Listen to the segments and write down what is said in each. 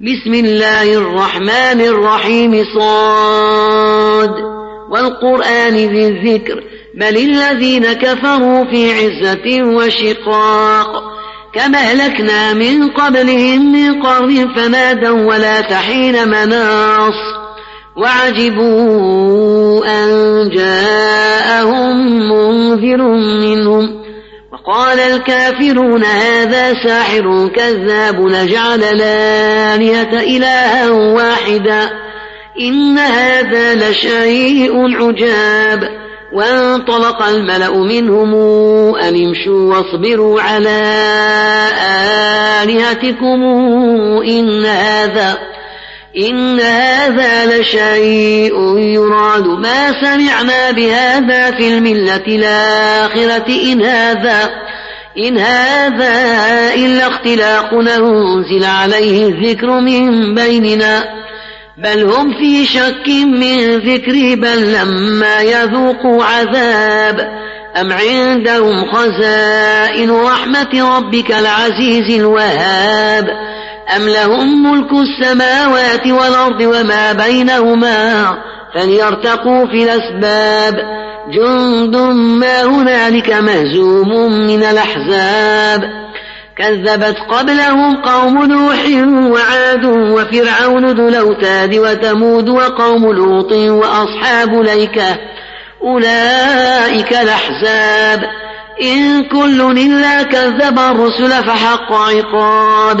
بسم الله الرحمن الرحيم صاد. والقرآن ذي الذكر بل الذين كفروا في عزة وشقاق. كما أهلكنا من قبلهم من قرن فنادوا ولا تحين مناص. وعجبوا أن جاءهم منذر منهم. وقال الكافرون هذا ساحر كذاب نجعل الآلهة إلها واحدا إن هذا لشيء عجاب وانطلق الملأ منهم أن امشوا واصبروا على آلهتكم إن هذا إن هذا لشيء يراد. ما سمعنا بهذا في الملة الآخرة. إن هذا إن هذا إلا اختلاق. أنزل عليه الذكر من بيننا. بل هم في شك من ذكري بل لما يذوقوا عذاب أم عندهم خزائن رحمة ربك العزيز الوهاب. أم لهم ملك السماوات والأرض وما بينهما فليرتقوا في الأسباب جند ما هنالك مهزوم من الأحزاب كذبت قبلهم قوم نوح وعاد وفرعون ذو الأوتاد وثمود وقوم لوط وأصحاب ليكة أولئك الأحزاب إن كل إلا كذب الرسل فحق عقاب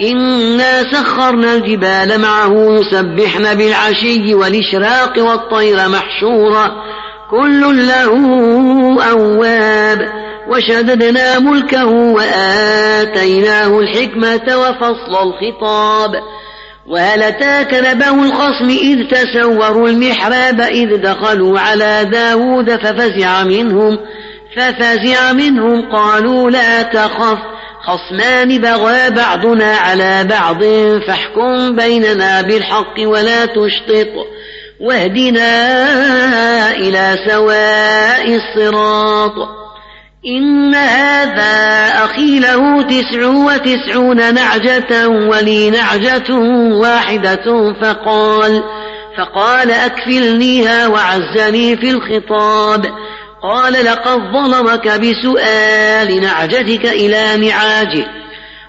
إنا سخرنا الجبال معه يسبحن بالعشي والإشراق والطير محشورة كل له أواب. وشددنا ملكه وآتيناه الحكمة وفصل الخطاب. وهل أتاك نبأ الخصم إذ تسوروا المحراب إذ دخلوا على داود ففزع منهم ففزع منهم قالوا لا تخف خصمان بغى بعضنا على بعض فاحكم بيننا بالحق ولا تشطط واهدنا إلى سواء الصراط. إن هذا أخي له تسع وتسعون نعجة ولي نعجة واحدة فقال فقال أكفلنيها وعزني في الخطاب. قال لقد ظلمك بسؤال نعجتك إلى نعاجه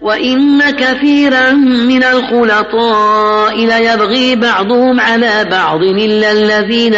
وإن كثيرا من الخلطاء ليبغي بعضهم على بعض إلا الذين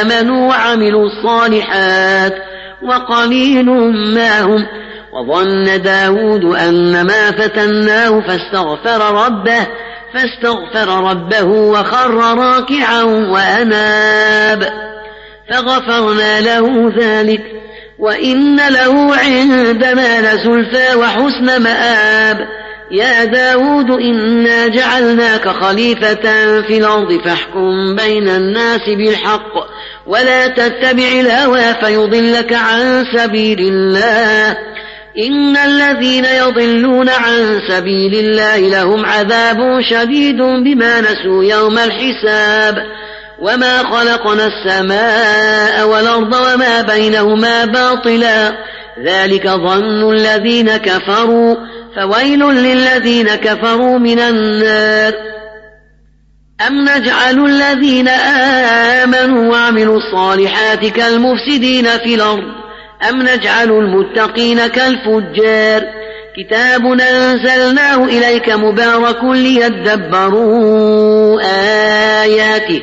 آمنوا وعملوا الصالحات وقليل ما هم وظن داود أن ما فتناه فاستغفر ربه فاستغفر ربه وخر راكعا وأناب. فغفرنا له ذلك وإن له عندنا لزلفى وحسن مآب. يا داود إنا جعلناك خليفة في الأرض فاحكم بين الناس بالحق ولا تتبع الهوى فيضلك عن سبيل الله. إن الذين يضلون عن سبيل الله لهم عذاب شديد بما نسوا يوم الحساب. وما خلقنا السماء والأرض وما بينهما باطلا ذلك ظن الذين كفروا فويل للذين كفروا من النار أم نجعل الذين آمنوا وعملوا الصالحات كالمفسدين في الأرض أم نجعل المتقين كالفجار كتاب أنزلناه إليك مبارك ليدبروا آياته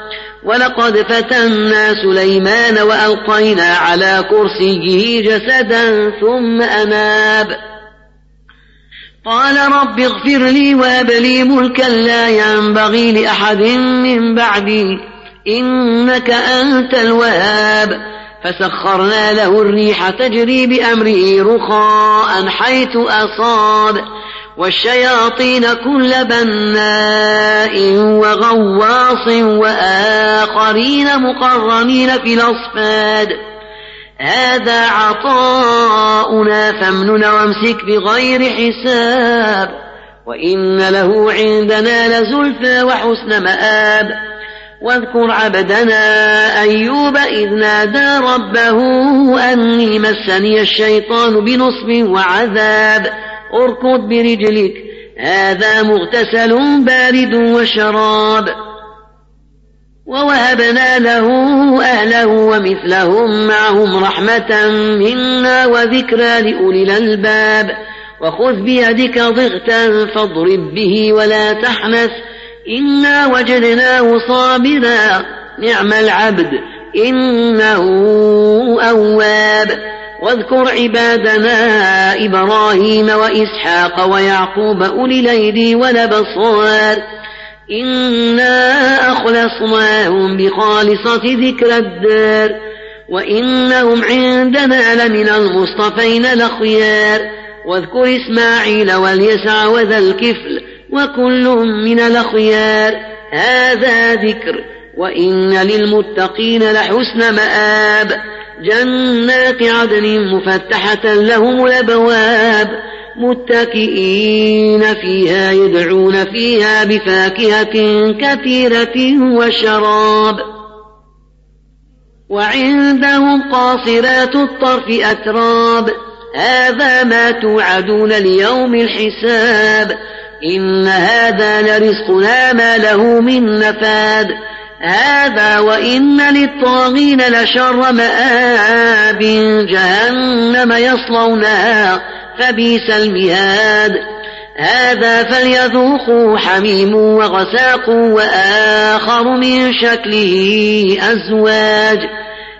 ولقد فتنا سليمان وألقينا على كرسيه جسدا ثم أناب. قال رب اغفر لي وهب لي ملكا لا ينبغي لأحد من بعدي إنك أنت الوهاب. فسخرنا له الريح تجري بأمره رخاء حيث أصاب. والشياطين كل بناء وغواص وآخرين مقرنين في الأصفاد. هذا عطاؤنا فامنن وامسك بغير حساب. وإن له عندنا لزلفى وحسن مآب. واذكر عبدنا أيوب إذ نادى ربه أني مسني الشيطان بنصب وعذاب. أركض برجلك. هذا مغتسل بارد وشراب. ووهبنا له أهله ومثلهم معهم رحمة منا وذكرى لأولي الألباب. وخذ بيدك ضغتا فاضرب به ولا تحنث. إنا وجدناه صابرا نعم العبد. إنه أواب. واذكر عبادنا إبراهيم وإسحاق ويعقوب أولي الأيدي والأبصار. إنا أخلصناهم بخالصة ذكر الدار. وإنهم عندنا لمن المصطفين الأخيار. واذكر إسماعيل واليسع وذا الكفل وكل من الأخيار. هذا ذكر. وإن للمتقين لحسن مآب. جنات عدن مفتحة لهم الأبواب متكئين فيها يدعون فيها بفاكهة كثيرة وشراب. وعندهم قاصرات الطرف أتراب. هذا ما توعدون ليوم الحساب. إن هذا لرزقنا ما له من نفاد. هذا وإن للطاغين لشر مآب جهنم يصلونها فبئس المهاد. هذا فليذوقوا حميم وغساق وآخر من شكله أزواج.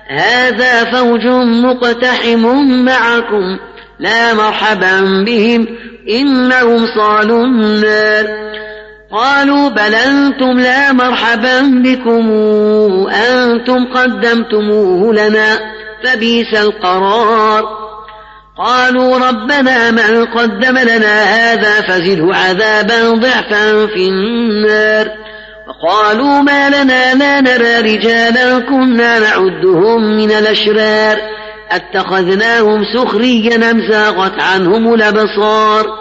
هذا فوج مقتحم معكم لا مرحبا بهم إنهم صالوا النار. قالوا بل أنتم لا مرحبا بكم أنتم قدمتموه لنا فبيس القرار. قالوا ربنا من قدم لنا هذا فزده عذابا ضعفا في النار. وقالوا ما لنا لا نرى رجالا كنا نعدهم من الأشرار. أتخذناهم سخريا أم زاغت عنهم الأبصار.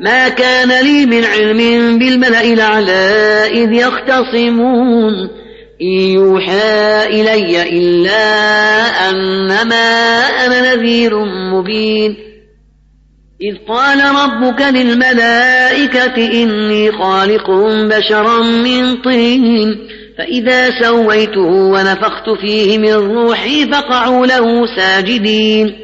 ما كان لي من علم بالملأ الأعلى إذ يختصمون. إن يوحى إلي إلا أنما أنا نذير مبين. إذ قال ربك للملائكة إني خالق بشرا من طين. فإذا سويته ونفخت فيه من روحي فقعوا له ساجدين.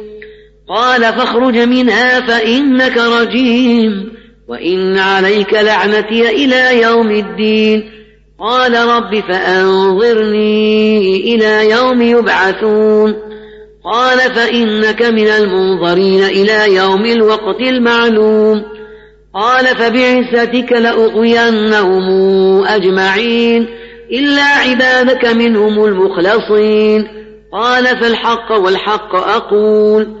قال فاخرج منها فإنك رجيم وإن عليك لعنتي إلى يوم الدين. قال رب فأنظرني إلى يوم يبعثون. قال فإنك من المنظرين إلى يوم الوقت المعلوم. قال فبعزتك لأغوينهم أجمعين. إلا عبادك منهم المخلصين. قال فالحق والحق أقول.